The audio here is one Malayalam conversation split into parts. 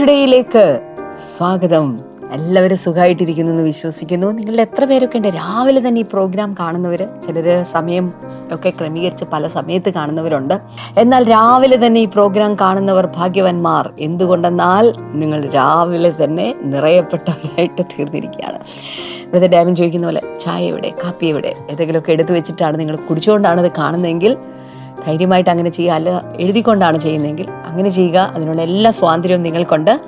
ടുഡേയിലേക്ക് സ്വാഗതം. എല്ലാവരും സുഖമായിട്ടിരിക്കുന്നു എന്ന് വിശ്വസിക്കുന്നു. നിങ്ങൾ എത്ര പേരൊക്കെ ഉണ്ട്? രാവിലെ തന്നെ ഈ പ്രോഗ്രാം കാണുന്നവർ ചിലർ സമയം ഒക്കെ ക്രമീകരിച്ച് പല സമയത്ത് കാണുന്നവരുണ്ട്. എന്നാൽ രാവിലെ തന്നെ ഈ പ്രോഗ്രാം കാണുന്നവർ ഭാഗ്യവന്മാർ. എന്തുകൊണ്ടെന്നാൽ നിങ്ങൾ രാവിലെ തന്നെ നിറയപ്പെട്ടവരായിട്ട് തീർന്നിരിക്കുകയാണ്. ഇവിടുത്തെ ഡാമിൻ ചോദിക്കുന്ന പോലെ ചായ എവിടെ? കാപ്പി എവിടെ? ഏതെങ്കിലുമൊക്കെ എടുത്തു വെച്ചിട്ടാണ് നിങ്ങൾ കുടിച്ചുകൊണ്ടാണ് ഇത് കാണുന്നതെങ്കിൽ ധൈര്യമായിട്ട് അങ്ങനെ ചെയ്യുക. അല്ല എഴുതിക്കൊണ്ടാണ് ചെയ്യുന്നതെങ്കിൽ അങ്ങനെ ചെയ്യുക. അതിനുള്ള എല്ലാ സ്വാതന്ത്ര്യവും നിങ്ങൾക്കുണ്ട്.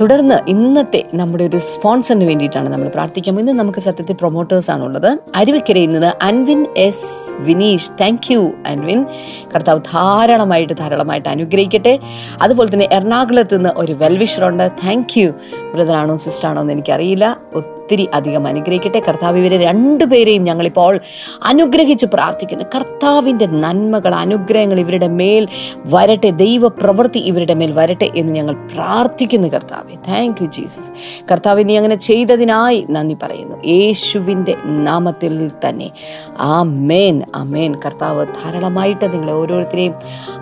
തുടർന്ന് ഇന്നത്തെ നമ്മുടെ ഒരു സ്പോൺസറിന് വേണ്ടിയിട്ടാണ് നമ്മൾ പ്രാർത്ഥിക്കാം. ഇന്ന് നമുക്ക് സത്യത്തിൽ പ്രൊമോട്ടേഴ്സാണ് ഉള്ളത് അരുവിക്കരയിൽ നിന്ന് Anvin S Vineesh. Thank you Anvin. കർത്താവ് ധാരാളമായിട്ട് ധാരാളമായിട്ട് അനുഗ്രഹിക്കട്ടെ. അതുപോലെ തന്നെ എറണാകുളത്ത് നിന്ന് ഒരു വെൽവിഷറുണ്ട് താങ്ക് യു ബ്രദറാണോ സിസ്റ്ററാണോ എന്ന് എനിക്കറിയില്ല. ഒത്തിരി അധികം അനുഗ്രഹിക്കട്ടെ. കർത്താവ് ഇവരെ രണ്ടുപേരെയും ഞങ്ങളിപ്പോൾ അനുഗ്രഹിച്ച് പ്രാർത്ഥിക്കുന്നു. കർത്താവിന്റെ നന്മകൾ അനുഗ്രഹങ്ങൾ ഇവരുടെ മേൽ വരട്ടെ. ദൈവ പ്രവൃത്തി ഇവരുടെ മേൽ വരട്ടെ എന്ന് ഞങ്ങൾ പ്രാർത്ഥിക്കുന്നു കർത്താവെ. താങ്ക് യു ജീസസ് കർത്താവ് നീ അങ്ങനെ ചെയ്തതിനായി നന്ദി പറയുന്നു. യേശുവിന്റെ നാമത്തിൽ തന്നെ. ആ മേൻ ആ മേൻ കർത്താവ് ധാരാളമായിട്ട് നിങ്ങളെ ഓരോരുത്തരെയും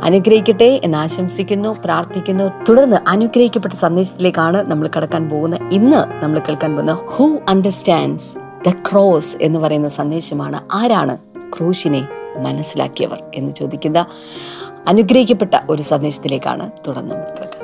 അനുഗ്രഹിക്കട്ടെ എന്ന് ആശംസിക്കുന്നു പ്രാർത്ഥിക്കുന്നു. തുടർന്ന് അനുഗ്രഹിക്കപ്പെട്ട സന്ദേശത്തിലേക്കാണ് നമ്മൾ കടക്കാൻ പോകുന്നത്. ഇന്ന് നമ്മൾ കേൾക്കാൻ പോകുന്ന ഹൂ അണ്ടർസ്റ്റാൻഡ്സ് ദ ക്രോസ് എന്ന് പറയുന്ന സന്ദേശമാണ് ആരാണ് ക്രൂശിനെ മനസ്സിലാക്കിയവർ എന്ന് ചോദിക്കുന്ന അനുഗ്രഹിക്കപ്പെട്ട ഒരു സന്ദേശത്തിലേക്കാണ് തുടർന്ന് നമ്മൾ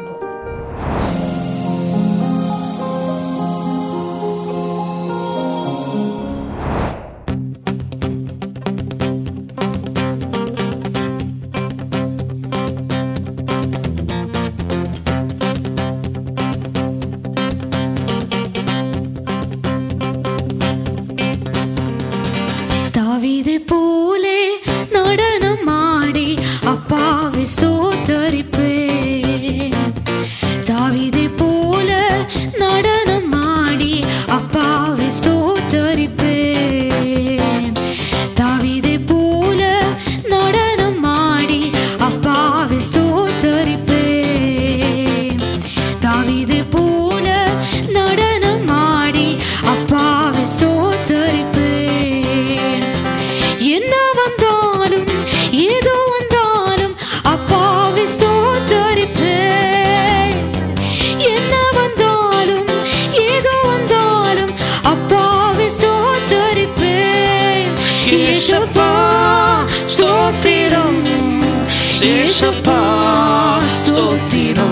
je passe tout tirant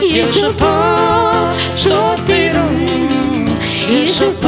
et je passe tout tirant et je passe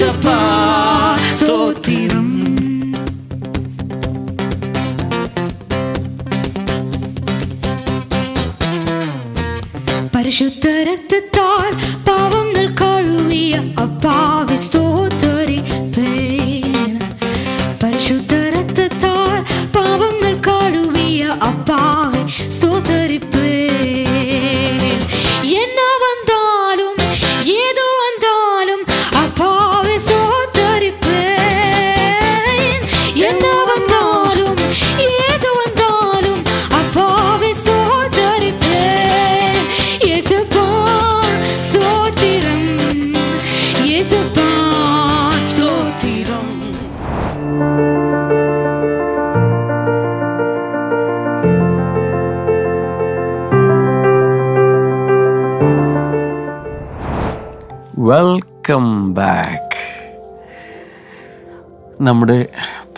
Deixa tô tirando. Para chutar. നമ്മുടെ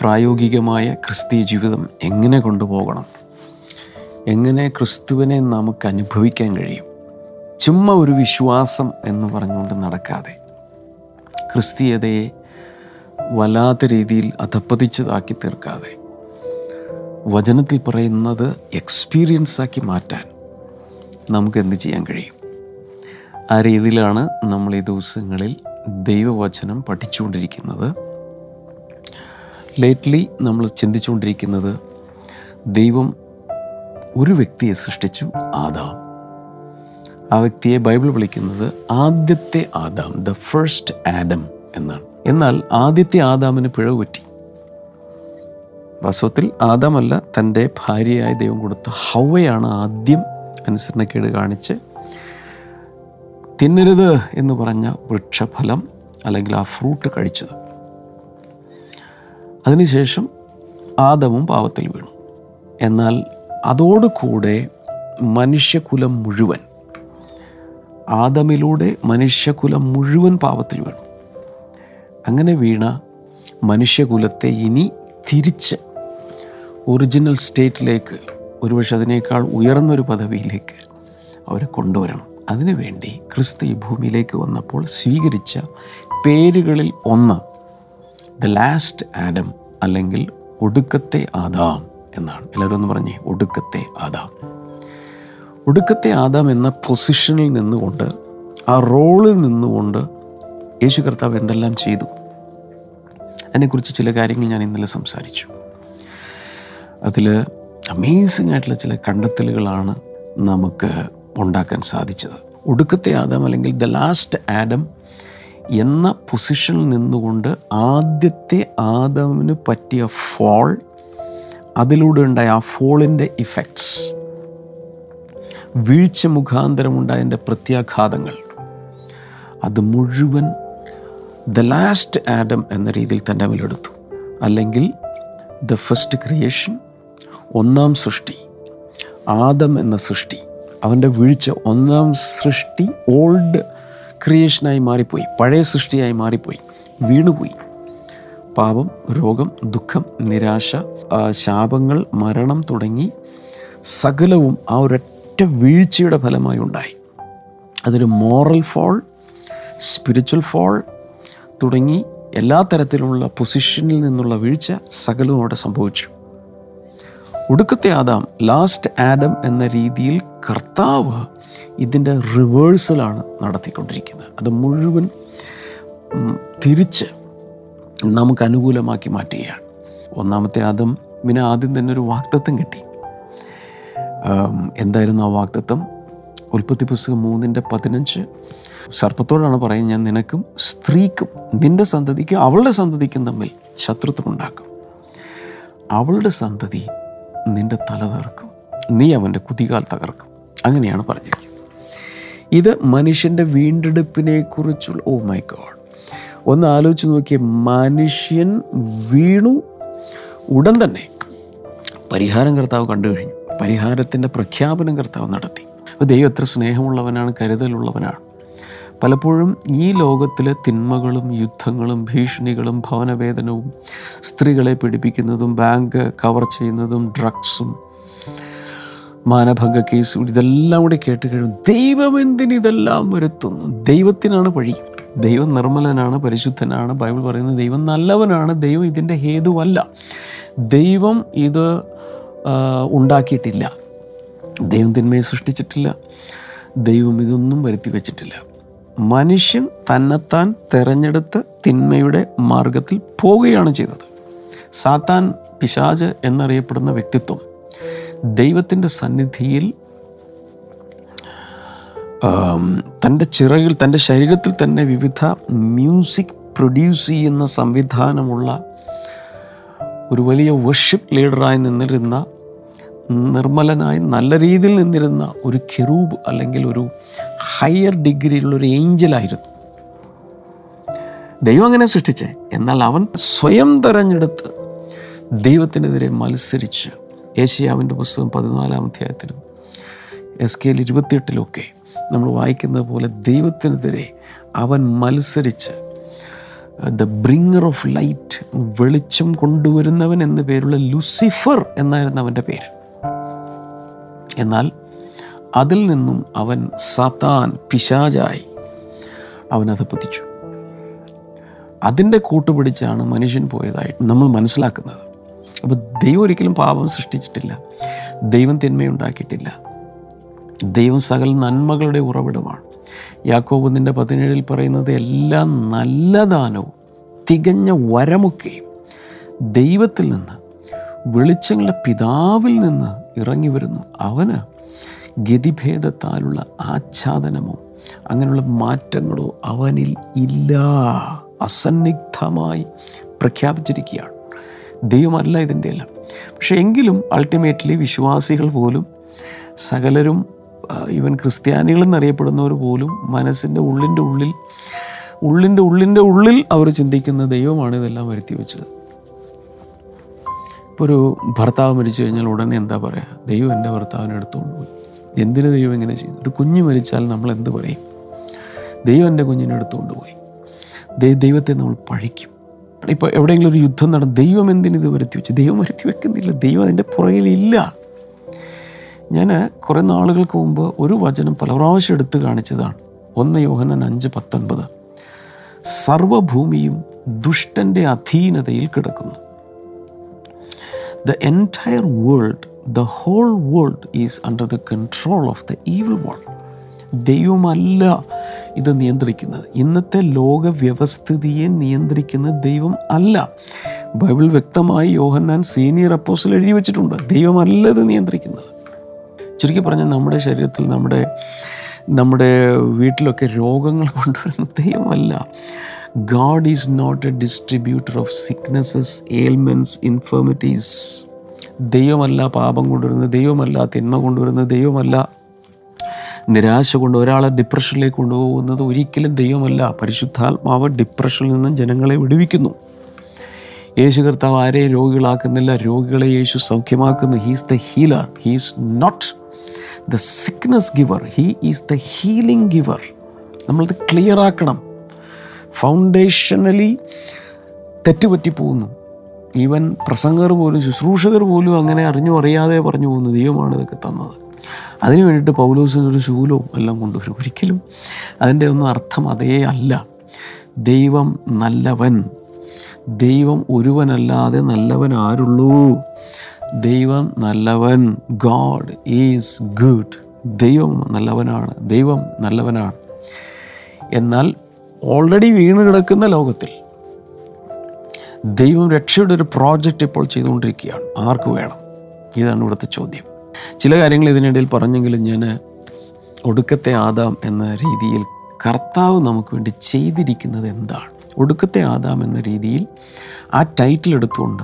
പ്രായോഗികമായ ക്രിസ്തീയ ജീവിതം എങ്ങനെ കൊണ്ടുപോകണം? എങ്ങനെ ക്രിസ്തുവിനെ നമുക്ക് അനുഭവിക്കാൻ കഴിയും? ചുമ്മാ ഒരു വിശ്വാസം എന്ന് പറഞ്ഞുകൊണ്ട് നടക്കാതെ ക്രിസ്തീയതയെ വല്ലാത്ത രീതിയിൽ അധപ്പതിച്ചതാക്കി തീർക്കാതെ വചനത്തിൽ പറയുന്നത് എക്സ്പീരിയൻസ് ആക്കി മാറ്റാൻ നമുക്ക് എന്ത് ചെയ്യാൻ കഴിയും? ആ രീതിയിലാണ് നമ്മൾ ഈ ദിവസങ്ങളിൽ ദൈവവചനം പഠിച്ചുകൊണ്ടിരിക്കുന്നത്. ലേറ്റ്ലി നമ്മൾ ചിന്തിച്ചുകൊണ്ടിരിക്കുന്നത് ദൈവം ഒരു വ്യക്തിയെ സൃഷ്ടിച്ചു ആദാം. ആ വ്യക്തിയെ ബൈബിൾ വിളിക്കുന്നത് ആദ്യത്തെ ആദാം ദ ഫസ്റ്റ് ആഡം എന്നാണ്. എന്നാൽ ആദ്യത്തെ ആദാമിന് പിഴവ് പറ്റി. വാസ്തവത്തിൽ ആദാമല്ല തന്റെ ഭാര്യയായ ദൈവം കൊടുത്ത ഹവയാണ് ആദ്യം അനുസരണക്കേട് കാണിച്ച് തിന്നരുത് എന്ന് പറഞ്ഞ വൃക്ഷഫലം അല്ലെങ്കിൽ ആ ഫ്രൂട്ട് കഴിച്ചത്. അതിനുശേഷം ആദവും പാവത്തിൽ വീണു. എന്നാൽ അതോടുകൂടെ മനുഷ്യകുലം മുഴുവൻ ആദമിലൂടെ മനുഷ്യകുലം മുഴുവൻ പാവത്തിൽ വീണു. അങ്ങനെ വീണ മനുഷ്യകുലത്തെ ഇനി തിരിച്ച് ഒറിജിനൽ സ്റ്റേറ്റിലേക്ക് ഒരുപക്ഷെ അതിനേക്കാൾ ഉയർന്നൊരു പദവിയിലേക്ക് അവരെ കൊണ്ടുവരണം. അതിനുവേണ്ടി ക്രിസ്തു ഈ ഭൂമിയിലേക്ക് വന്നപ്പോൾ സ്വീകരിച്ച പേരുകളിൽ ഒന്ന് ദ ലാസ്റ്റ് ആഡം അല്ലെങ്കിൽ ഒടുക്കത്തെ ആദാം എന്നാണ്. എല്ലാവരും ഒന്ന് പറഞ്ഞേ ഒടുക്കത്തെ ആദാം. ഒടുക്കത്തെ ആദാം എന്ന പൊസിഷനിൽ നിന്നുകൊണ്ട് ആ റോളിൽ നിന്നുകൊണ്ട് യേശു കർത്താവ് എന്തെല്ലാം ചെയ്തു? അതിനെക്കുറിച്ച് ചില കാര്യങ്ങൾ ഞാൻ ഇന്നലെ സംസാരിച്ചു. അതിൽ അമേസിംഗ് ആയിട്ടുള്ള ചില കണ്ടെത്തലുകളാണ് നമുക്ക് ഉണ്ടാക്കാൻ സാധിച്ചത്. ഒടുക്കത്തെ ആദം അല്ലെങ്കിൽ ദ ലാസ്റ്റ് ആഡം എന്ന പൊസിഷനിൽ നിന്നുകൊണ്ട് ആദ്യത്തെ ആദമിന് പറ്റിയ ഫോൾ അതിലൂടെ ഉണ്ടായ ആ ഫോളിന്റെ ഇഫക്ട്സ് വീഴ്ച മുഖാന്തരമുണ്ടായതിന്റെ പ്രത്യാഘാതങ്ങൾ അത് മുഴുവൻ ദ ലാസ്റ്റ് ആഡം എന്ന രീതിയിൽ തന്റെ മേലെടുത്തു അല്ലെങ്കിൽ ദ ഫസ്റ്റ് ക്രിയേഷൻ ഒന്നാം സൃഷ്ടി ആദം എന്ന സൃഷ്ടി അവന്റെ വീഴ്ച ഒന്നാം സൃഷ്ടി ഓൾഡ് ക്രിയേഷനായി മാറിപ്പോയി പഴയ സൃഷ്ടിയായി മാറിപ്പോയി വീണുപോയി. പാപം രോഗം ദുഃഖം നിരാശ ശാപങ്ങൾ മരണം തുടങ്ങി സകലവും ആ ഒരൊറ്റ വീഴ്ചയുടെ ഫലമായി ഉണ്ടായി. അതൊരു മോറൽ ഫോൾ സ്പിരിച്വൽ ഫോൾ തുടങ്ങി എല്ലാ തരത്തിലുള്ള പൊസിഷനിൽ നിന്നുള്ള വീഴ്ച സകലവും അവിടെ സംഭവിച്ചു. ഒടുക്കത്തെ ആദാം ലാസ്റ്റ് ആഡം എന്ന രീതിയിൽ കർത്താവ് ഇതിന്റെ റിവേഴ്സലാണ് നടത്തിക്കൊണ്ടിരിക്കുന്നത്. അത് മുഴുവൻ തിരിച്ച് നമുക്ക് അനുകൂലമാക്കി മാറ്റുകയാണ്. ഒന്നാമത്തെ ആദ്യം പിന്നെ ആദ്യം തന്നെ ഒരു വാക്തത്വം കിട്ടി. എന്തായിരുന്നു ആ വാക്തത്വം? ഉൽപ്പത്തി പുസ്തകം മൂന്നിന്റെ പതിനഞ്ച്. സർപ്പത്തോടാണ് പറയുന്നത് ഞാൻ നിനക്കും സ്ത്രീക്കും നിന്റെ സന്തതിക്കും അവളുടെ സന്തതിക്കും തമ്മിൽ ശത്രുത്വം ഉണ്ടാക്കും. അവളുടെ സന്തതി നിന്റെ തല തകർക്കും നീ അവന്റെ കുതികാൽ തകർക്കും. അങ്ങനെയാണ് പറഞ്ഞിരിക്കുന്നത്. ഇത് മനുഷ്യന്റെ വീണ്ടെടുപ്പിനെ കുറിച്ചുള്ള ഓ മൈ ഗോഡ് ഒന്ന് ആലോചിച്ച് നോക്കിയ മനുഷ്യൻ വീണു ഉടൻ തന്നെ പരിഹാരം കർത്താവ് കണ്ടു കഴിഞ്ഞു. പരിഹാരത്തിന്റെ പ്രഖ്യാപനം കർത്താവ് നടത്തി. അപ്പോൾ ദൈവം എത്ര സ്നേഹമുള്ളവനാണ് കരുതലുള്ളവനാണ്. പലപ്പോഴും ഈ ലോകത്തിലെ തിന്മകളും യുദ്ധങ്ങളും ഭീഷണികളും ഭവനവേദനവും സ്ത്രീകളെ പീഡിപ്പിക്കുന്നതും ബാങ്ക് കവർ ചെയ്യുന്നതും ഡ്രഗ്സും മാനഭംഗ കേസ് ഇതെല്ലാം കൂടി കേട്ട് കഴിയും ദൈവം എന്തിന് ഇതെല്ലാം വരുത്തുന്നു? ദൈവത്തിനാണ് വഴി. ദൈവം നിർമ്മലനാണ് പരിശുദ്ധനാണ്. ബൈബിൾ പറയുന്നത് ദൈവം നല്ലവനാണ് ദൈവം ഇതിന്റെ ഹേതുവല്ല. ദൈവം ഇത് ഉണ്ടാക്കിയിട്ടില്ല. ദൈവം തിന്മയെ സൃഷ്ടിച്ചിട്ടില്ല. ദൈവം ഇതൊന്നും വരുത്തി വെച്ചിട്ടില്ല. മനുഷ്യൻ തന്നെത്താൻ തെരഞ്ഞെടുത്ത് തിന്മയുടെ മാർഗത്തിൽ പോവുകയാണ് ചെയ്തത്. സാത്താൻ പിശാജ് എന്നറിയപ്പെടുന്ന വ്യക്തിത്വം ദൈവത്തിന്റെ സന്നിധിയിൽ തന്റെ ചിറകിൽ തന്റെ ശരീരത്തിൽ തന്നെ വിവിധ മ്യൂസിക് പ്രൊഡ്യൂസ് ചെയ്യുന്ന സംവിധാനമുള്ള ഒരു വലിയ വർഷിപ്പ് ലീഡറായി നിന്നിരുന്ന നിർമ്മലനായി നല്ല രീതിയിൽ നിന്നിരുന്ന ഒരു കെറൂബ് അല്ലെങ്കിൽ ഒരു ഹയർ ഡിഗ്രിയിലുള്ള ഒരു ഏഞ്ചലായിരുന്നു ദൈവം അങ്ങനെ സൃഷ്ടിച്ചേ. എന്നാൽ അവൻ സ്വയം തെരഞ്ഞെടുത്ത് ദൈവത്തിനെതിരെ മത്സരിച്ച് ഏഷ്യാവിന്റെ പുസ്തകം പതിനാലാം അധ്യായത്തിലും എസ് കെയിൽ ഇരുപത്തിയെട്ടിലൊക്കെ നമ്മൾ വായിക്കുന്നത് പോലെ ദൈവത്തിനെതിരെ അവൻ മത്സരിച്ച് ദ ബ്രിങ്ങർ ഓഫ് ലൈറ്റ് വെളിച്ചം കൊണ്ടുവരുന്നവൻ എന്ന പേരുള്ള ലുസിഫർ എന്നായിരുന്നു അവന്റെ പേര്. എന്നാൽ അതിൽ നിന്നും അവൻ സത്താൻ പിശാചായി അവൻ അത് പതിച്ചു. അതിന്റെ കൂട്ടുപിടിച്ചാണ് മനുഷ്യൻ പോയതായിട്ട് നമ്മൾ മനസ്സിലാക്കുന്നത്. അപ്പോൾ ദൈവം ഒരിക്കലും പാപം സൃഷ്ടിച്ചിട്ടില്ല. ദൈവം തിന്മയുണ്ടാക്കിയിട്ടില്ല. ദൈവം സകല നന്മകളുടെ ഉറവിടമാണ്. യാക്കോബ് നിന്റെ പതിനേഴിൽ പറയുന്നത് എല്ലാ നല്ല ദാനവും തികഞ്ഞ വരമൊക്കെയും ദൈവത്തിൽ നിന്ന് വെളിച്ചങ്ങളുടെ പിതാവിൽ നിന്ന് ഇറങ്ങി വരുന്നു. അവന് ഗതിഭേദത്താലുള്ള ആച്ഛാദനമോ അങ്ങനെയുള്ള മാറ്റങ്ങളോ അവനിൽ ഇല്ല. അസന്നിഗ്ധമായി പ്രഖ്യാപിച്ചിരിക്കുകയാണ്. ദൈവമല്ല ഇതിന്റെ എല്ലാം പക്ഷേ എങ്കിലും അൾട്ടിമേറ്റ്ലി വിശ്വാസികൾ പോലും സകലരും ഈവൻ ക്രിസ്ത്യാനികൾ എന്നറിയപ്പെടുന്നവർ പോലും മനസ്സിന്റെ ഉള്ളിന്റെ ഉള്ളിൽ ഉള്ളിന്റെ ഉള്ളിന്റെ ഉള്ളിൽ അവർ ചിന്തിക്കുന്ന ദൈവമാണ് ഇതെല്ലാം വരുത്തി വെച്ചത്. ഇപ്പോൾ ഒരു ഭർത്താവ് മരിച്ചു കഴിഞ്ഞാൽ ഉടനെ എന്താ പറയുക ദൈവം എന്റെ ഭർത്താവിനെ എടുത്തുകൊണ്ട് പോയി. എന്തിന് ദൈവം ഇങ്ങനെ ചെയ്യുന്നു? ഒരു കുഞ്ഞ് മരിച്ചാൽ നമ്മൾ എന്ത് പറയും? ദൈവം എന്റെ കുഞ്ഞിനെ എടുത്തുകൊണ്ട് പോയി. ദൈവത്തെ നമ്മൾ പഴിക്കും. ഇപ്പോൾ എവിടെയെങ്കിലും ഒരു യുദ്ധം നടന്നു ദൈവം എന്തിനു ഇത് വരുത്തി വെച്ചു? ദൈവം വരുത്തി വെക്കുന്നില്ല. ദൈവം അതിന്റെ പുറകിലില്ല. ഞാൻ കുറേ നാളുകൾക്ക് മുമ്പ് ഒരു വചനം പല പ്രാവശ്യം എടുത്തു കാണിച്ചതാണ്. ഒന്ന് യോഹനൻ അഞ്ച് പത്തൊൻപത്. സർവഭൂമിയും ദുഷ്ടന്റെ അധീനതയിൽ കിടക്കുന്നു. The entire world the whole world is under the control of the evil one. ദൈവമല്ല ഇത് നിയന്ത്രിക്കുന്നത്. ഇന്നത്തെ ലോക വ്യവസ്ഥിതിയെ നിയന്ത്രിക്കുന്ന ദൈവം അല്ല. ബൈബിൾ വ്യക്തമായി യോഹന്നാൻ സീനിയർ അപ്പോസിൽ എഴുതി വെച്ചിട്ടുണ്ട്. ദൈവമല്ല ഇത് നിയന്ത്രിക്കുന്നത്. ചുരുക്കി പറഞ്ഞാൽ നമ്മുടെ ശരീരത്തിൽ നമ്മുടെ നമ്മുടെ വീട്ടിലൊക്കെ രോഗങ്ങൾ കൊണ്ടുവരുന്ന ദൈവമല്ല. God is not a distributor of sicknesses ailments infirmities. ദൈവമല്ല പാപം കൊണ്ടുവരുന്നത് ദൈവമല്ല തിന്മ കൊണ്ടുവരുന്നത് ദൈവമല്ല നിരാശ കൊണ്ട് ഒരാളെ ഡിപ്രഷനിലേക്ക് കൊണ്ടുപോകുന്നത് ഒരിക്കലും ദൈവമല്ല. പരിശുദ്ധാത്മാവ് ഡിപ്രഷനിൽ നിന്നും ജനങ്ങളെ വിടുവിക്കുന്നു. യേശു കർത്താവ് ആരെയും രോഗികളാക്കുന്നില്ല? രോഗികളെ യേശു സൗഖ്യമാക്കുന്നു. He's the healer he's not the sickness giver he is the healing giver നമ്മളത് ക്ലിയർ ആക്കണം. ഫൗണ്ടേഷനലി തെറ്റുപറ്റി പോകുന്നു. ഈവൻ പ്രസംഗർ പോലും ശുശ്രൂഷകർ പോലും അങ്ങനെ അറിഞ്ഞു അറിയാതെ പറഞ്ഞു പോകുന്നു ദൈവമാണ് ഇതൊക്കെ തന്നത്. അതിന് വേണ്ടിയിട്ട് പൗലോസിന് ഒരു ശൂലവും എല്ലാം കൊണ്ടുവരും. ഒരിക്കലും അതിന്റെ ഒന്നും അർത്ഥം അതേ അല്ല. ദൈവം നല്ലവൻ. ദൈവം ഒരുവനല്ലാതെ നല്ലവൻ ആരുള്ളൂ ദൈവം നല്ലവൻ. ഗോഡ് ഈസ് ഗുഡ് ദൈവം നല്ലവനാണ്. ദൈവം നല്ലവനാണ്. എന്നാൽ ഓൾറെഡി വീണ് കിടക്കുന്ന ലോകത്തിൽ ദൈവം രക്ഷയുടെ ഒരു പ്രോജക്റ്റ് ഇപ്പോൾ ചെയ്തുകൊണ്ടിരിക്കുകയാണ്. ആർക്ക് വേണം? ഇതാണ് ഇവിടുത്തെ ചോദ്യം. ചില കാര്യങ്ങൾ ഇതിനിടയിൽ പറഞ്ഞെങ്കിലും ഞാൻ ഒടുക്കത്തെ ആദാം എന്ന രീതിയിൽ കർത്താവ് നമുക്ക് വേണ്ടി ചെയ്തിരിക്കുന്നത് എന്താണ്? ഒടുക്കത്തെ ആദാം എന്ന രീതിയിൽ ആ ടൈറ്റിൽ എടുത്തുകൊണ്ട്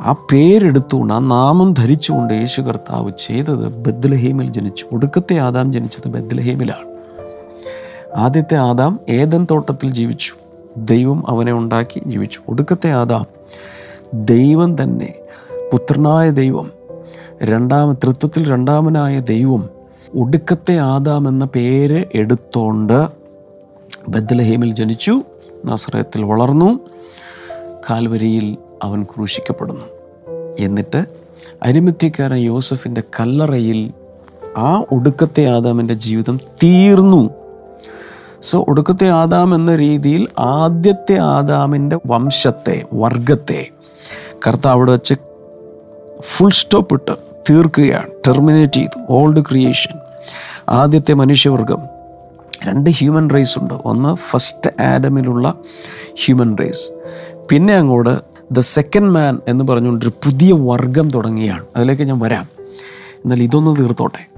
ആ പേരെടുത്തുകൊണ്ട് ആ നാമം ധരിച്ചുകൊണ്ട് യേശു കർത്താവ് ചെയ്തത് ബദ്ലഹേമിൽ ജനിച്ചു. ഒടുക്കത്തെ ആദാം ജനിച്ചത് ബദ്ലഹേമിലാണ് ആദ്യത്തെ ആദാം ഏതൻ തോട്ടത്തിൽ ജീവിച്ചു. ദൈവം അവനെ ഉണ്ടാക്കി ജീവിച്ചു. ഒടുക്കത്തെ ആദാം ദൈവം തന്നെ പുത്രനായ ദൈവം രണ്ടാമ തൃത്വത്തിൽ രണ്ടാമനായ ദൈവം ഒടുക്കത്തെ ആദാം എന്ന പേര് എടുത്തോണ്ട് ബദ്ലഹേമിൽ ജനിച്ചു. നസ്രയത്തിൽ വളർന്നു. കാൽവരിയിൽ അവൻ ക്രൂശിക്കപ്പെടുന്നു. എന്നിട്ട് അരിമത്യക്കാരൻ യോസഫിന്റെ കല്ലറയിൽ ആ ഒടുക്കത്തെ ആദാമിന്റെ ജീവിതം തീർന്നു. സോ ഒടുക്കത്തെ ആദാം എന്ന രീതിയിൽ ആദ്യത്തെ ആദാമിന്റെ വംശത്തെ വർഗത്തെ കർത്താവ് അവിടെ വെച്ച് ഫുൾ സ്റ്റോപ്പ് ഇട്ട് തീർക്കുകയാണ്. ടെർമിനേറ്റ് ചെയ്തു. ഓൾഡ് ക്രിയേഷൻ ആദ്യത്തെ മനുഷ്യവർഗം. രണ്ട് ഹ്യൂമൻ റേസ് ഉണ്ട്. ഒന്ന് ഫസ്റ്റ് ആഡമിലുള്ള ഹ്യൂമൻ റേസ് പിന്നെ അങ്ങോട്ട് ദ സെക്കൻഡ് മാൻ എന്ന് പറഞ്ഞുകൊണ്ടൊരു പുതിയ വർഗം തുടങ്ങിയാണ് അതിലേക്ക് ഞാൻ വരാം. എന്നാൽ ഇതൊന്ന് തീർത്തോട്ടെ.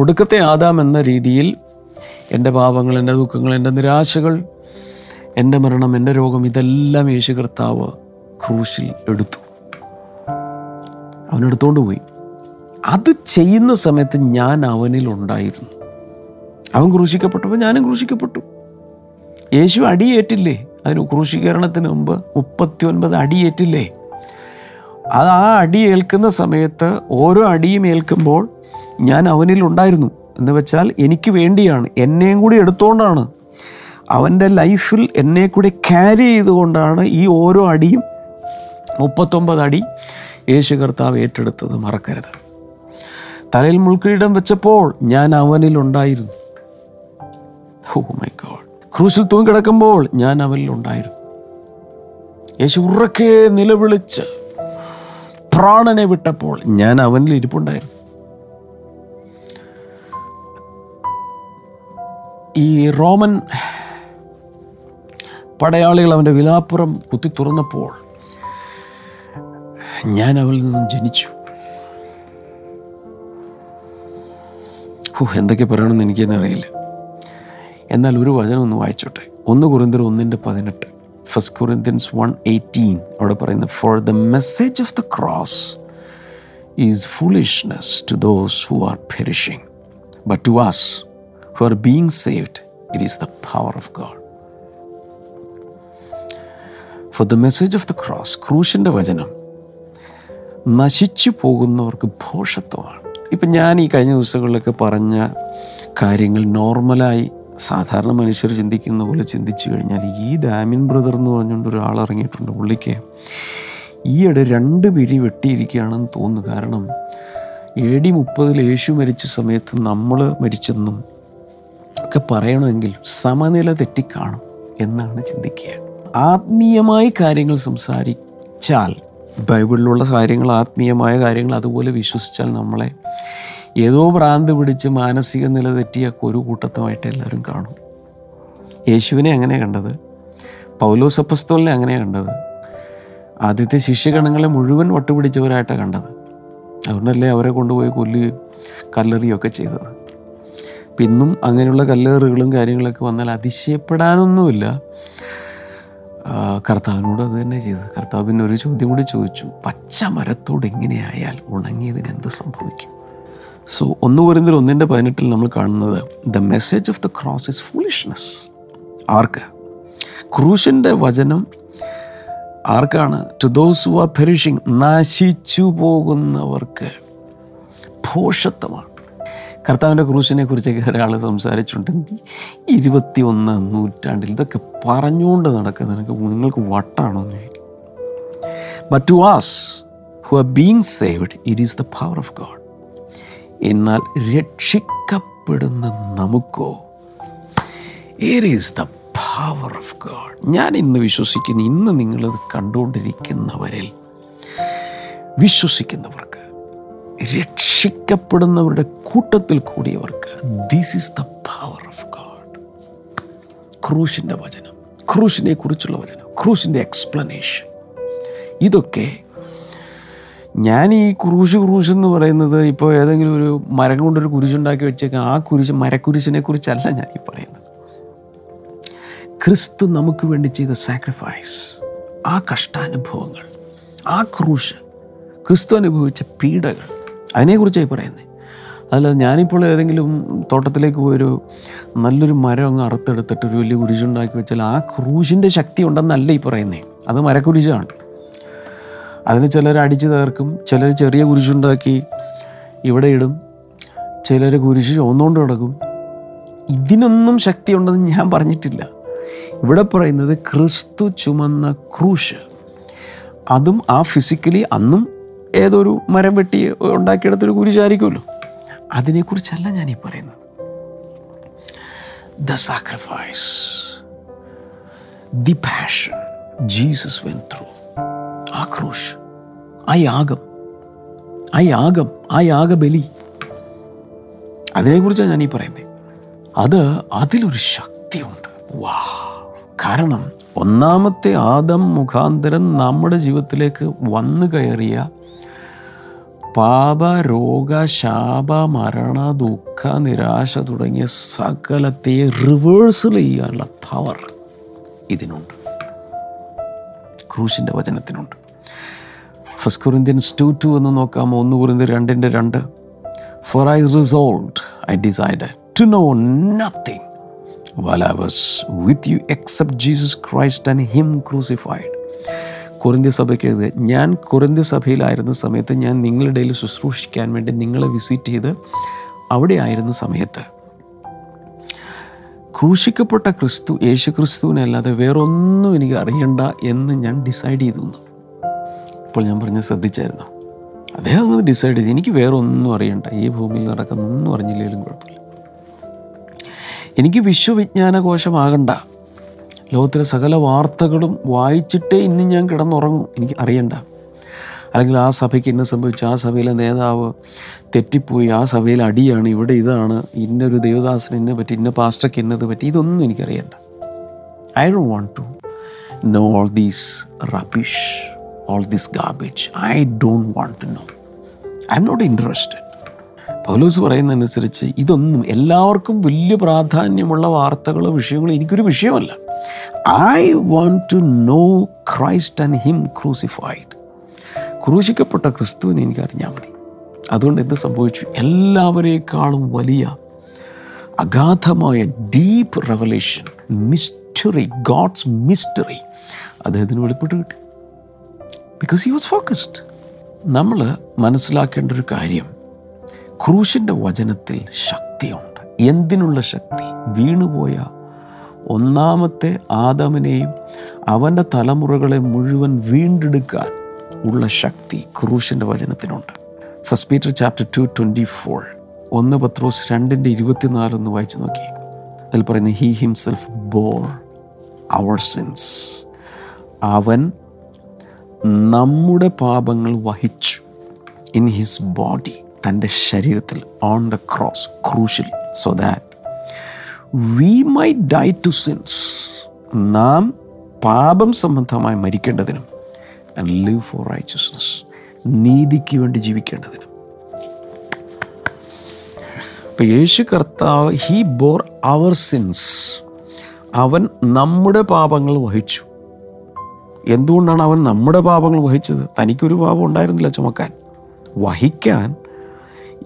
ഒടുക്കത്തെ ആദാം എന്ന രീതിയിൽ എന്റെ പാപങ്ങൾ എന്റെ ദുഃഖങ്ങൾ എന്റെ നിരാശകൾ എന്റെ മരണം എന്റെ രോഗം ഇതെല്ലാം യേശു കർത്താവ് ക്രൂശിൽ എടുത്തു. അവനെടുത്തോണ്ട് പോയി. അത് ചെയ്യുന്ന സമയത്ത് ഞാൻ അവനിൽ ഉണ്ടായിരുന്നു. അവൻ ക്രൂശിക്കപ്പെട്ടപ്പോൾ ഞാനും ക്രൂശിക്കപ്പെട്ടു. യേശു അടിയേറ്റില്ലേ? അതിന് ക്രൂശീകരണത്തിന് മുമ്പ് മുപ്പത്തി ഒൻപത് അടിയേറ്റില്ലേ? അത് ആ അടി ഏൽക്കുന്ന സമയത്ത് ഓരോ അടിയും ഏൽക്കുമ്പോൾ ഞാൻ അവനിൽ ഉണ്ടായിരുന്നു എന്ന് വെച്ചാൽ എനിക്ക് വേണ്ടിയാണ് എന്നെയും കൂടി എടുത്തുകൊണ്ടാണ്. അവന്റെ ലൈഫിൽ എന്നെ കൂടി ക്യാരി ചെയ്തുകൊണ്ടാണ് ഈ ഓരോ അടിയും മുപ്പത്തൊമ്പത് അടി യേശു കർത്താവ് ഏറ്റെടുത്തത് മറക്കരുത്. തലയിൽ മുൾക്കിടം വെച്ചപ്പോൾ ഞാൻ അവനിൽ ഉണ്ടായിരുന്നു. ഓ മൈ ഗോഡ് ക്രൂശിൽ തൂങ്ങിക്കിടക്കുമ്പോൾ ഞാൻ അവനിൽ ഉണ്ടായിരുന്നു. യേശു ഉറക്കെ നിലവിളിച്ച് പ്രാണനെ വിട്ടപ്പോൾ ഞാൻ അവനിൽ ഇരിപ്പുണ്ടായിരുന്നു. ഈ റോമൻ പടയാളികൾ അവന്റെ വിലാപ്പുറം കുത്തി തുറന്നപ്പോൾ ഞാൻ അവളിൽ നിന്നും ജനിച്ചു. എന്തൊക്കെ പറയണമെന്ന് എനിക്ക് തന്നെ അറിയില്ല. എന്നാൽ ഒരു വചനം ഒന്ന് വായിച്ചോട്ടെ. ഒന്ന് കുറിന്തർ ഒന്നിന്റെ പതിനെട്ട് ഫസ്റ്റ് കുറിന്ത്യൻസ് വൺ എയ്റ്റീൻ അവിടെ പറയുന്നത് for the message of the cross is foolishness to those who are perishing but to us are being saved it is the power of God for the message of the cross ക്രൂശിന്റെ വചനം നശിച്ചു പോകുന്നവർക്ക് ഭോഷത്വമാണ്. ഇപ്പം ഞാൻ ഈ കഴിഞ്ഞ ദിവസങ്ങളിലൊക്കെ പറഞ്ഞ കാര്യങ്ങൾ നോർമലായി സാധാരണ മനുഷ്യർ ചിന്തിക്കുന്ന പോലെ ചിന്തിച്ചു കഴിഞ്ഞാൽ ഈ ഡാമിൻ ബ്രദർ എന്ന് പറഞ്ഞുകൊണ്ട് ഒരാൾ ഇറങ്ങിയിട്ടുണ്ട് പുള്ളിക്ക്. ഈയിടെ രണ്ട് പിരി വെട്ടിയിരിക്കുകയാണെന്ന് തോന്നുന്നു. കാരണം എ ഡി മുപ്പതിൽ യേശു മരിച്ച സമയത്ത് നമ്മൾ മരിച്ചെന്നും ഒക്കെ പറയണമെങ്കിൽ സമനില തെറ്റിക്കാണും എന്നാണ് ചിന്തിക്കുക. ആത്മീയമായി കാര്യങ്ങൾ സംസാരിച്ചാൽ ബൈബിളിലുള്ള കാര്യങ്ങൾ ആത്മീയമായ കാര്യങ്ങൾ അതുപോലെ വിശ്വസിച്ചാൽ നമ്മളെ ഏതോ ഭ്രാന്ത് പിടിച്ച് മാനസിക നില തെറ്റിയ ഒരു കൂട്ടത്തുമായിട്ട് എല്ലാവരും കാണും. യേശുവിനെ അങ്ങനെ കണ്ടത്. പൗലോസ് അപ്പസ്തോലിനെ അങ്ങനെ കണ്ടത്. ആദ്യത്തെ ശിഷ്യഗണങ്ങളെ മുഴുവൻ വട്ടുപിടിച്ചവരായിട്ടാണ് കണ്ടത്. അതുകൊണ്ടല്ലേ അവരെ കൊണ്ടുപോയി കൊല്ലുകയും കല്ലെറിയുകയൊക്കെ ചെയ്തത്. പിന്നും അങ്ങനെയുള്ള കല്ലേറുകളും കാര്യങ്ങളൊക്കെ വന്നാൽ അതിശയപ്പെടാനൊന്നുമില്ല. കർത്താവിനോട് അത് തന്നെ ചെയ്തു. കർത്താവ് പിന്നെ ഒരു ചോദ്യം കൂടി ചോദിച്ചു. പച്ച മരത്തോട് എങ്ങനെയായാൽ ഉണങ്ങിയതിന് എന്ത് സംഭവിക്കും? സോ ഒന്ന് പറയുന്നതിൽ ഒന്നിന്റെ പതിനെട്ടിൽ നമ്മൾ കാണുന്നത് the message of the cross is foolishness ആർക്ക്? ക്രൂശിന്റെ വചനം ആർക്കാണ്? ടു ദോസ് ഹു ആർ നശിച്ചു പോകുന്നവർക്ക്. ഭോഷത്വമാണ് കർത്താവിന്റെ ക്രൂശിനെ കുറിച്ചൊക്കെ ഒരാൾ സംസാരിച്ചിട്ടുണ്ടെങ്കിൽ ഇരുപത്തി ഒന്ന് നൂറ്റാണ്ടിൽ ഇതൊക്കെ പറഞ്ഞുകൊണ്ട് നടക്കുന്ന നിനക്ക് നിങ്ങൾക്ക് വട്ടാണോ എന്ന് ചോദിക്കും. But to us who are being saved it is the power of God എന്നാൽ രക്ഷിക്കപ്പെടുന്ന നമുക്കോ? It is the power of God ഞാൻ ഇന്ന് വിശ്വസിക്കുന്നു. ഇന്ന് നിങ്ങളത് കണ്ടുകൊണ്ടിരിക്കുന്നവരിൽ വിശ്വസിക്കുന്നവർക്ക് രക്ഷിക്കപ്പെടുന്നവരുടെ കൂട്ടത്തിൽ കൂടിയവർക്ക് this is the power of God ക്രൂശിന്റെ വചനം ക്രൂശിനെ കുറിച്ചുള്ള വചനം ക്രൂശിന്റെ എക്സ്പ്ലനേഷൻ ഇതൊക്കെ ഞാൻ ഈ കുരിശ് കുരിശ് എന്ന് പറയുന്നത് ഇപ്പോൾ ഏതെങ്കിലും ഒരു മരം കൊണ്ടൊരു കുരിശുണ്ടാക്കി വെച്ചേക്കാം. ആ കുരിശ് മരക്കുരിശിനെ കുറിച്ചല്ല ഞാൻ ഈ പറയുന്നത്. ക്രിസ്തു നമുക്ക് വേണ്ടി ചെയ്ത സാക്രിഫൈസ് ആ കഷ്ടാനുഭവങ്ങൾ ആ ക്രൂശ് ക്രിസ്തു അനുഭവിച്ച പീഡകൾ അതിനെക്കുറിച്ചായി പറയുന്നത് അതല്ല ഞാനിപ്പോൾ ഏതെങ്കിലും തോട്ടത്തിലേക്ക് പോയൊരു നല്ലൊരു മരം അങ്ങ് അറുത്തെടുത്തിട്ട് ഒരു വലിയ കുരിശുണ്ടാക്കി വെച്ചാൽ ആ ക്രൂശിന്റെ ശക്തി ഉണ്ടെന്നല്ല ഈ പറയുന്നേ. അത് മരക്കുരിശാണ്. അതിന് ചിലർ അടിച്ചു തകർക്കും ചിലർ ചെറിയ കുരിശുണ്ടാക്കി ഇവിടെ ഇടും ചിലർ കുരിശ് ഒന്നുകൊണ്ട് കിടക്കും ഇതിനൊന്നും ശക്തി ഉണ്ടെന്ന് ഞാൻ പറഞ്ഞിട്ടില്ല. ഇവിടെ പറയുന്നത് ക്രിസ്തു ചുമന്ന ക്രൂശ്. അതും ആ ഫിസിക്കലി അന്നും ഏതൊരു മരം വെട്ടി ഉണ്ടാക്കിയെടുത്തൊരു കുരിശായിരിക്കുമല്ലോ അതിനെക്കുറിച്ചല്ല ഞാൻ ഈ പറയുന്നത്. The sacrifice the passion Jesus went through ആ ക്രൂശ് ആ യാഗം ആ യാഗം ആ യാഗബലി. അതിനെക്കുറിച്ചാണ് ഞാൻ ഈ പറയുന്നത് അത് അതിലൊരു ശക്തിയുണ്ട്. വാ. കാരണം ഒന്നാമത്തെ ആദം മുഖാന്തരം നമ്മുടെ ജീവിതത്തിലേക്ക് വന്നു കയറിയ പാപ രോഗ ശാപ മരണ ദുഃഖ നിരാശ തുടങ്ങിയ സകലത്തെ റിവേഴ്സൽ ചെയ്യാനുള്ള പവർ ഇതിനുണ്ട്. ക്രൂശിന്റെ വചനത്തിനുണ്ട്. ഫസ്റ്റ് കൊറിന്ത്യൻസ് ടു ടു എന്ന് നോക്കാം. ഒന്ന് കുറിന്ത് രണ്ടിന്റെ രണ്ട്. For I resolve I decide to know nothing while I was with you except Jesus Christ and him crucified. കൊറിന്ത്യ സഭയ്ക്ക് എഴുതുക ഞാൻ കുറിന്തി സഭയിലായിരുന്ന സമയത്ത് ഞാൻ നിങ്ങളുടെ ഇടയിൽ ശുശ്രൂഷിക്കാൻ വേണ്ടി നിങ്ങളെ വിസിറ്റ് ചെയ്ത് അവിടെ ആയിരുന്ന സമയത്ത്. ക്രൂശിക്കപ്പെട്ട ക്രിസ്തു യേശു ക്രിസ്തുവിനെ അല്ലാതെ വേറൊന്നും എനിക്ക് അറിയണ്ട എന്ന് ഞാൻ ഡിസൈഡ് ചെയ്തു. ഇപ്പോൾ ഞാൻ പറഞ്ഞ് ശ്രദ്ധിച്ചായിരുന്നു. അദ്ദേഹം അങ്ങനെ ഡിസൈഡ് ചെയ്തു. എനിക്ക് വേറെ ഒന്നും അറിയണ്ട. ഈ ഭൂമിയിൽ നടക്കുന്ന ഒന്നും അറിഞ്ഞില്ലെങ്കിലും കുഴപ്പമില്ല. എനിക്ക് വിശ്വവിജ്ഞാന കോശമാകണ്ട ലോകത്തിലെ സകല വാർത്തകളും വായിച്ചിട്ടേ ഇന്ന് ഞാൻ കിടന്നുറങ്ങും. എനിക്ക് അറിയണ്ട. അല്ലെങ്കിൽ ആ സഭയ്ക്ക് ഇന്ന സംഭവിച്ചു. ആ സഭയിലെ നേതാവ് തെറ്റിപ്പോയി. ആ സഭയിൽ അടിയാണ് ഇവിടെ ഇതാണ്. ഇന്നൊരു ദേവദാസന് ഇന്നെ പറ്റി ഇന്ന പാസ്റ്റർക്ക് ഇന്നത് പറ്റി ഇതൊന്നും എനിക്കറിയണ്ട. I Dr want to know all these rubbish all this garbage I don't want to know I am not interested Paulose പറയുന്നതനുസരിച്ച് ഇതൊന്നും എല്ലാവർക്കും വലിയ പ്രാധാന്യമുള്ള വാർത്തകളോ വിഷയങ്ങളോ എനിക്കൊരു വിഷയമല്ല. I want to know Christ and him crucified ക്രൂശിക്കപ്പെട്ട ക്രിസ്തുവിനെ എനിക്ക് അറിഞ്ഞാൽ മതി. അതുകൊണ്ട് എന്ത് സംഭവിച്ചു? എല്ലാവരേക്കാളും വലിയ അഗാധമായ deep revelation mystery God's mystery അദ്ദേഹത്തിന് വെളിപ്പെട്ട് കിട്ടി. ബിക്കോസ് ഹി വാസ് ഫോക്കസ്ഡ് നമ്മൾ മനസ്സിലാക്കേണ്ട ഒരു കാര്യം ക്രൂശിന്റെ വചനത്തിൽ ശക്തിയുണ്ട്. എന്തിനുള്ള ശക്തി? വീണുപോയ ഒന്നാമത്തെ ആദമിനെയും അവന്റെ തലമുറകളെ മുഴുവൻ വീണ്ടെടുക്കാൻ ഉള്ള ശക്തി ക്രൂശിന്റെ വചനത്തിനുണ്ട്. First Peter chapter two twenty four ഒന്ന് പത്രോസ് രണ്ടിന്റെ ഇരുപത്തിനാലൊന്ന് വായിച്ചു നോക്കി. അതിൽ പറയുന്നത് he himself bore our sins അവൻ നമ്മുടെ പാപങ്ങൾ വഹിച്ചു ഇൻ ഹിസ് ബോഡി തന്റെ ശരീരത്തിൽ ഓൺ ദ ക്രോസ് ക്രൂശിൽ. So that we might die to sins നാം പാപം സംബന്ധമായി മരിക്കേണ്ടതിനും ആൻഡ് ലിവ് ഫോർ റൈച്ചസ്നസ് നീതിക്ക് വേണ്ടി ജീവിക്കേണ്ടതിനും. ഇപ്പം യേശു കർത്താവ് ഹീ ബോർ അവർ സിൻസ് അവൻ നമ്മുടെ പാപങ്ങൾ വഹിച്ചു. എന്തുകൊണ്ടാണ് അവൻ നമ്മുടെ പാപങ്ങൾ വഹിച്ചത്? തനിക്കൊരു പാപം ഉണ്ടായിരുന്നില്ല ചുമക്കാൻ. വഹിക്കാൻ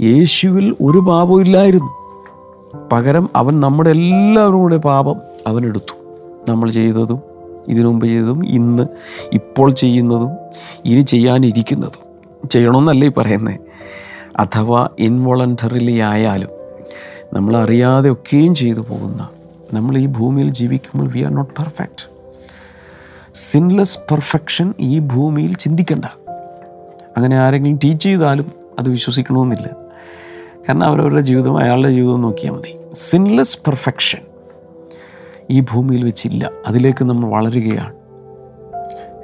യേശുവിൽ ഒരു പാപവും ഇല്ലായിരുന്നു. പകരം അവൻ നമ്മുടെ എല്ലാവരും കൂടെ പാപം അവനെടുത്തു. നമ്മൾ ചെയ്തതും ഇതിനു മുമ്പ് ചെയ്തതും ഇന്ന് ഇപ്പോൾ ചെയ്യുന്നതും ഇനി ചെയ്യാനിരിക്കുന്നതും. ചെയ്യണമെന്നല്ല ഈ പറയുന്നത് അഥവാ ഇൻവോളണ്ടറിലി ആയാലും നമ്മൾ അറിയാതെ ഒക്കെയും ചെയ്തു പോകുന്ന നമ്മൾ ഈ ഭൂമിയിൽ ജീവിക്കുമ്പോൾ we are not perfect sinless perfection ഈ ഭൂമിയിൽ ചിന്തിക്കണ്ട. അങ്ങനെ ആരെങ്കിലും ടീച്ച് ചെയ്താലും അത് വിശ്വസിക്കണമെന്നില്ല. കാരണം അവരവരുടെ ജീവിതം അയാളുടെ ജീവിതം നോക്കിയാൽ മതി. സിൻലെസ് പെർഫെക്ഷൻ ഈ ഭൂമിയിൽ വെച്ചില്ല. അതിലേക്ക് നമ്മൾ വളരുകയാണ്.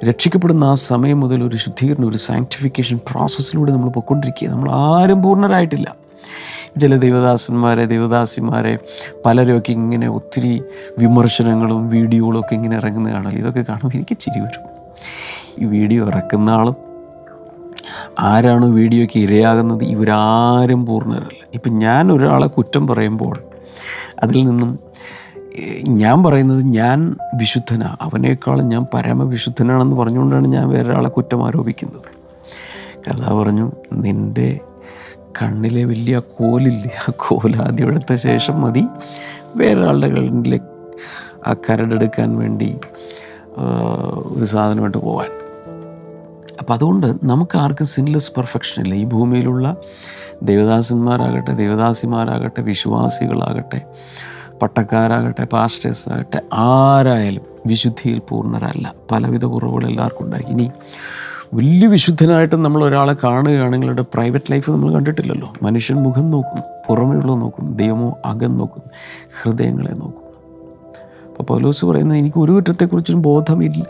രക്ഷിക്കപ്പെടുന്ന ആ സമയം മുതൽ ഒരു ശുദ്ധീകരണം ഒരു സാങ്ക്ടിഫിക്കേഷൻ പ്രോസസ്സിലൂടെ നമ്മൾ പൊയ്ക്കൊണ്ടിരിക്കുക. നമ്മൾ ആരും പൂർണരായിട്ടില്ല. ചില ദൈവദാസന്മാരെ ദൈവദാസിമാരെ പലരൊക്കെ ഇങ്ങനെ ഒത്തിരി വിമർശനങ്ങളും വീഡിയോകളും ഒക്കെ ഇങ്ങനെ ഇറങ്ങുന്ന കാണാൻ ഇതൊക്കെ കാണുമ്പോൾ എനിക്ക് ചിരി വരും. ഈ വീഡിയോ ഇറക്കുന്ന ആളും ആരാണ് വീഡിയോയ്ക്ക് ഇരയാകുന്നത്? ഇവരാരും പൂർണരല്ല. ഇപ്പം ഞാൻ ഒരാളെ കുറ്റം പറയുമ്പോൾ അതിൽ നിന്നും ഞാൻ പറയുന്നത് ഞാൻ വിശുദ്ധനാണ് അവനേക്കാളും ഞാൻ പരമവിശുദ്ധനാണെന്ന് പറഞ്ഞുകൊണ്ടാണ് ഞാൻ വേറൊരാളെ കുറ്റം ആരോപിക്കുന്നത്. കഥ പറഞ്ഞു നിന്റെ കണ്ണിലെ വലിയ കോലില്ല? ആ കോൽ ആദ്യം എടുത്ത ശേഷം മതി. വേറൊരാളുടെ കണ്ണിലെ ആ കരടെടുക്കാൻ വേണ്ടി ഒരു സാധനമായിട്ട് പോകാൻ അപ്പം അതുകൊണ്ട് നമുക്ക് ആർക്കും സിൻലെസ് പെർഫെക്ഷൻ ഇല്ല. ഈ ഭൂമിയിലുള്ള ദേവദാസന്മാരാകട്ടെ ദേവദാസിമാരാകട്ടെ വിശ്വാസികളാകട്ടെ പട്ടക്കാരാകട്ടെ പാസ്റ്റേഴ്സ് ആകട്ടെ ആരായാലും വിശുദ്ധിയിൽ പൂർണരല്ല. പലവിധ കുറവുകൾ എല്ലാവർക്കും ഉണ്ടായി ഇനി വലിയ വിശുദ്ധനായിട്ട് നമ്മൾ ഒരാളെ കാണുകയാണെങ്കിൽ അവരുടെ പ്രൈവറ്റ് ലൈഫ് നമ്മൾ കണ്ടിട്ടില്ലല്ലോ. മനുഷ്യൻ മുഖം നോക്കുന്നു പുറമേയുള്ള നോക്കുന്നു ദൈവമോ അകം നോക്കുന്നു ഹൃദയങ്ങളെ നോക്കുന്നു. അപ്പോൾ പൗലോസ് പറയുന്നത് എനിക്ക് ഒരു കുറ്റത്തെക്കുറിച്ചും ബോധമില്ല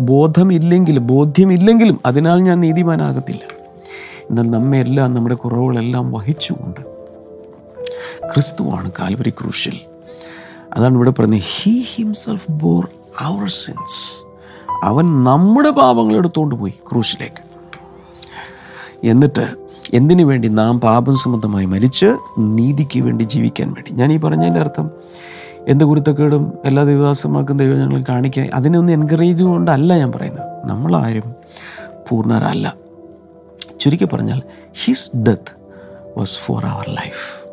ബോധമില്ലെങ്കിലും ബോധ്യമില്ലെങ്കിലും അതിനാൽ ഞാൻ നീതിമാനാകത്തില്ല. എന്നാൽ നമ്മെല്ലാം നമ്മുടെ കുറവുകളെല്ലാം വഹിച്ചുകൊണ്ട് ക്രിസ്തുവാണ് കാൽവരി ക്രൂഷ്യൽ അതാണ് ഇവിടെ പറയുന്നത് he himself bore our sins അവൻ നമ്മുടെ പാപങ്ങൾ എടുത്തുകൊണ്ട് പോയി ക്രൂശിലേക്ക്. എന്നിട്ട് എന്തിനു വേണ്ടി നാം പാപം സംബന്ധമായി മരിച്ച് നീതിക്ക് വേണ്ടി ജീവിക്കാൻ വേണ്ടി? ഞാൻ ഈ പറഞ്ഞതിന്റെ അർത്ഥം എന്ത് കുരുത്തക്കേടും എല്ലാ ദൈവദാസന്മാർക്കും ദൈവം ഞങ്ങൾ കാണിക്കാൻ അതിനൊന്നും എൻകറേജ് കൊണ്ടല്ല ഞാൻ പറയുന്നത്. നമ്മളാരും പൂർണരല്ല. ചുരുക്കി പറഞ്ഞാൽ his death was for our life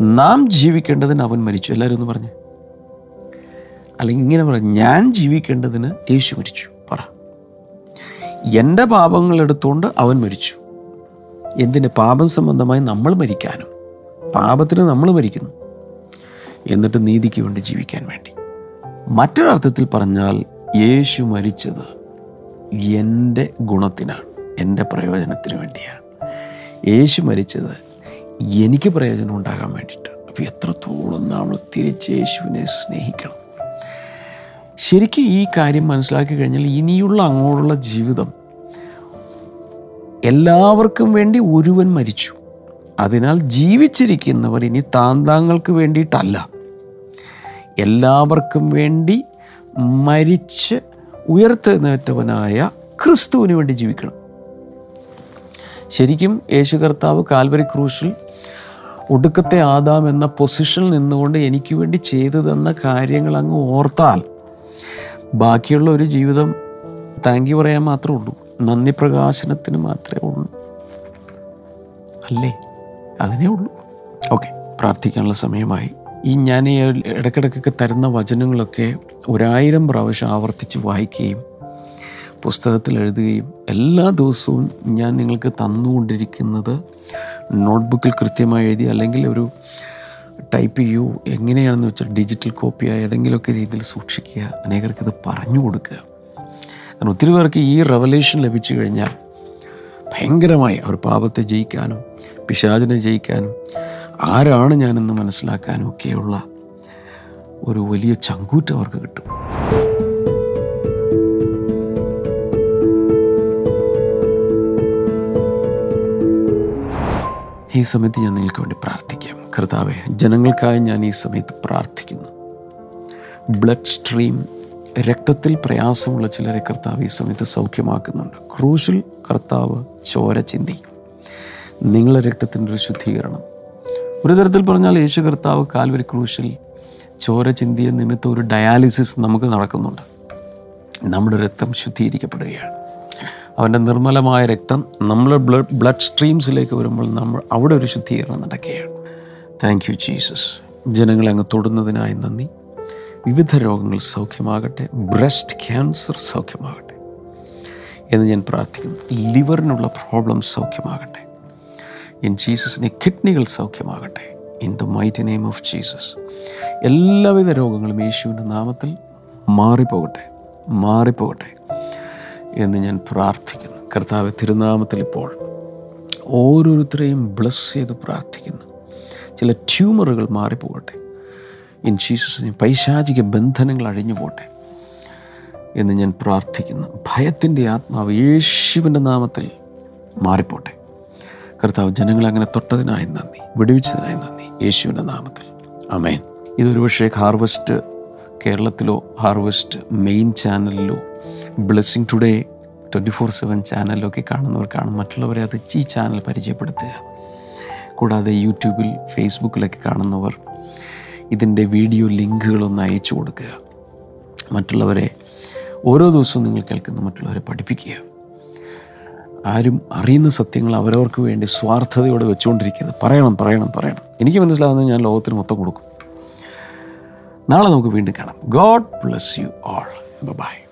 നാം ജീവിക്കേണ്ടതിന് അവൻ മരിച്ചു. എല്ലാവരും ഒന്ന് പറഞ്ഞു. അല്ലെങ്കിൽ ഇങ്ങനെ പറ ഞാൻ ജീവിക്കേണ്ടതിന് യേശു മരിച്ചു. പറ. എന്റെ പാപങ്ങൾ എടുത്തുകൊണ്ട് അവൻ മരിച്ചു. എന്തിന്? പാപം സംബന്ധമായി നമ്മൾ മരിക്കാനും. പാപത്തിന് നമ്മൾ മരിക്കുന്നു. എന്നിട്ട് നീതിക്ക് വേണ്ടി ജീവിക്കാൻ വേണ്ടി. മറ്റൊരർത്ഥത്തിൽ പറഞ്ഞാൽ യേശു മരിച്ചത് എന്റെ ഗുണത്തിനാണ് എന്റെ പ്രയോജനത്തിന് വേണ്ടിയാണ്. യേശു മരിച്ചത് എനിക്ക് പ്രയോജനം ഉണ്ടാകാൻ വേണ്ടിയിട്ട്. അപ്പോൾ എത്രത്തോളം നമ്മൾ തിരിച്ച് യേശുവിനെ സ്നേഹിക്കണം. ശരിക്കും ഈ കാര്യം മനസ്സിലാക്കി കഴിഞ്ഞാൽ ഇനിയുള്ള അങ്ങോട്ടുള്ള ജീവിതം എല്ലാവർക്കും വേണ്ടി ഒരുവൻ മരിച്ചു. അതിനാൽ ജീവിച്ചിരിക്കുന്നവർ ഇനി താന്താങ്ങൾക്ക് വേണ്ടിയിട്ടല്ല. എല്ലാവർക്കും വേണ്ടി മരിച്ച് ഉയർത്തെഴുന്നേറ്റവനായ ക്രിസ്തുവിന് വേണ്ടി ജീവിക്കണം. ശരിക്കും യേശു കർത്താവ് കാൽവരി ക്രൂശിൽ ഒടുക്കത്തെ ആദാം എന്ന പൊസിഷനിൽ നിന്നുകൊണ്ട് എനിക്ക് വേണ്ടി ചെയ്തു തന്ന കാര്യങ്ങൾ അങ്ങ് ഓർത്താൽ ബാക്കിയുള്ള ഒരു ജീവിതം താങ്ക് യു പറയാൻ മാത്രമേ ഉള്ളൂ. നന്ദി പ്രകാശനത്തിന് മാത്രമേ ഉള്ളൂ. അല്ലേ? അതിനേ ഉള്ളൂ. ഓക്കെ. പ്രാർത്ഥിക്കാനുള്ള സമയമായി. ഈ ഞാൻ ഈ ഇടയ്ക്കിടയ്ക്കൊക്കെ തരുന്ന വചനങ്ങളൊക്കെ ഒരായിരം പ്രാവശ്യം ആവർത്തിച്ച് വായിക്കുകയും പുസ്തകത്തിൽ എഴുതുകയും എല്ലാ ദിവസവും ഞാൻ നിങ്ങൾക്ക് തന്നുകൊണ്ടിരിക്കുന്നത് നോട്ട്ബുക്കിൽ കൃത്യമായി എഴുതി അല്ലെങ്കിൽ ഒരു ടൈപ്പ് ചെയ്യൂ എങ്ങനെയാണെന്ന് വെച്ചാൽ ഡിജിറ്റൽ കോപ്പിയായ ഏതെങ്കിലുമൊക്കെ രീതിയിൽ സൂക്ഷിക്കുക അനേകർക്ക് ഇത് പറഞ്ഞു കൊടുക്കുക. കാരണം ഒത്തിരി പേർക്ക് ഈ റെവലേഷൻ ലഭിച്ചു കഴിഞ്ഞാൽ ഭയങ്കരമായി അവർ പാപത്തെ ജയിക്കാനും പിശാചിനെ ജയിക്കാനും ആരാണ് ഞാനെന്ന് മനസ്സിലാക്കാനും ഒക്കെയുള്ള ഒരു വലിയ ചങ്കൂറ്റം അവർക്ക് കിട്ടും. ഈ സമയത്ത് ഞാൻ നിങ്ങൾക്ക് വേണ്ടി പ്രാർത്ഥിക്കാം. കർത്താവെ ജനങ്ങൾക്കായി ഞാൻ ഈ സമയത്ത് പ്രാർത്ഥിക്കുന്നു. ബ്ലഡ് സ്ട്രീം രക്തത്തിൽ പ്രയാസമുള്ള ചിലരെ കർത്താവ് ഈ സമയത്ത് സൗഖ്യമാക്കുന്നുണ്ട്. ക്രൂശിൽ കർത്താവ് ചോര ചിന്തി. നിങ്ങളെ രക്തത്തിന്റെ ഒരു ശുദ്ധീകരണം. ഒരു തരത്തിൽ പറഞ്ഞാൽ യേശു കർത്താവ് കാൽവരി ക്രൂശിൽ ചോര ചിന്തിയ നിമിത്തം ഒരു ഡയാലിസിസ് നമുക്ക് നടക്കുന്നുണ്ട്. നമ്മുടെ രക്തം ശുദ്ധീകരിക്കപ്പെടുകയാണ്. അവന്റെ നിർമ്മലമായ രക്തം നമ്മളെ ബ്ലഡ് ബ്ലഡ് സ്ട്രീംസിലേക്ക് വരുമ്പോൾ നമ്മൾ അവിടെ ഒരു ശുദ്ധീകരണം നടക്കുകയാണ്. താങ്ക് യു ജീസസ് ജനങ്ങളെ അങ്ങ് തൊടുന്നതിനായി നന്ദി. വിവിധ രോഗങ്ങൾ സൗഖ്യമാകട്ടെ. ബ്രസ്റ്റ് ക്യാൻസർ സൗഖ്യമാകട്ടെ. എന്ന് ഞാൻ പ്രാർത്ഥിക്കുന്നു. ലിവറിനുള്ള പ്രോബ്ലം സൗഖ്യമാകട്ടെ. ഇൻ ജീസസിനെ കിഡ്നികൾ സൗഖ്യമാകട്ടെ. In the mighty name of Jesus എല്ലാവിധ രോഗങ്ങളും യേശുവിന്റെ നാമത്തിൽ മാറിപ്പോകട്ടെ. മാറിപ്പോകട്ടെ. എന്ന് ഞാൻ പ്രാർത്ഥിക്കുന്നു. കർത്താവ് തിരുനാമത്തിൽ ഇപ്പോൾ ഓരോരുത്തരെയും ബ്ലസ് ചെയ്ത് പ്രാർത്ഥിക്കുന്നു. ചില ട്യൂമറുകൾ മാറിപ്പോകട്ടെ. ഇൻ ജീസസിന് പൈശാചിക ബന്ധനങ്ങൾ അഴിഞ്ഞു പോട്ടെ എന്ന് ഞാൻ പ്രാർത്ഥിക്കുന്നു. ഭയത്തിന്റെ ആത്മാവ് യേശുവിന്റെ നാമത്തിൽ മാറിപ്പോട്ടെ കർത്താവ് ജനങ്ങളെ അങ്ങനെ തൊട്ടതിനായി നന്ദി. വിടുവിച്ചതിനായി നന്ദി. യേശുവിന്റെ നാമത്തിൽ. അമേൻ ഇതൊരു പക്ഷേ ഹാർവസ്റ്റ് കേരളത്തിലോ harvest main ചാനലിലോ blessing today twenty four seven ചാനലിലൊക്കെ കാണുന്നവർക്കാണ് മറ്റുള്ളവരെ അത് ഈ ചാനൽ പരിചയപ്പെടുത്തുക. കൂടാതെ യൂട്യൂബിൽ ഫേസ്ബുക്കിലൊക്കെ കാണുന്നവർ ഇതിന്റെ വീഡിയോ ലിങ്കുകളൊന്ന് അയച്ചു കൊടുക്കുക. മറ്റുള്ളവരെ ഓരോ ദിവസവും നിങ്ങൾ കേൾക്കുന്ന മറ്റുള്ളവരെ പഠിപ്പിക്കുക. ആരും അറിയുന്ന സത്യങ്ങൾ അവരവർക്ക് വേണ്ടി സ്വാർത്ഥതയോടെ വെച്ചുകൊണ്ടിരിക്കരുത് പറയണം പറയണം പറയണം. എനിക്ക് മനസ്സിലാകുന്നത് ഞാൻ ലോകത്തിന് മൊത്തം കൊടുക്കും. നാളെ നമുക്ക് വീണ്ടും കാണാം. God bless you all bye.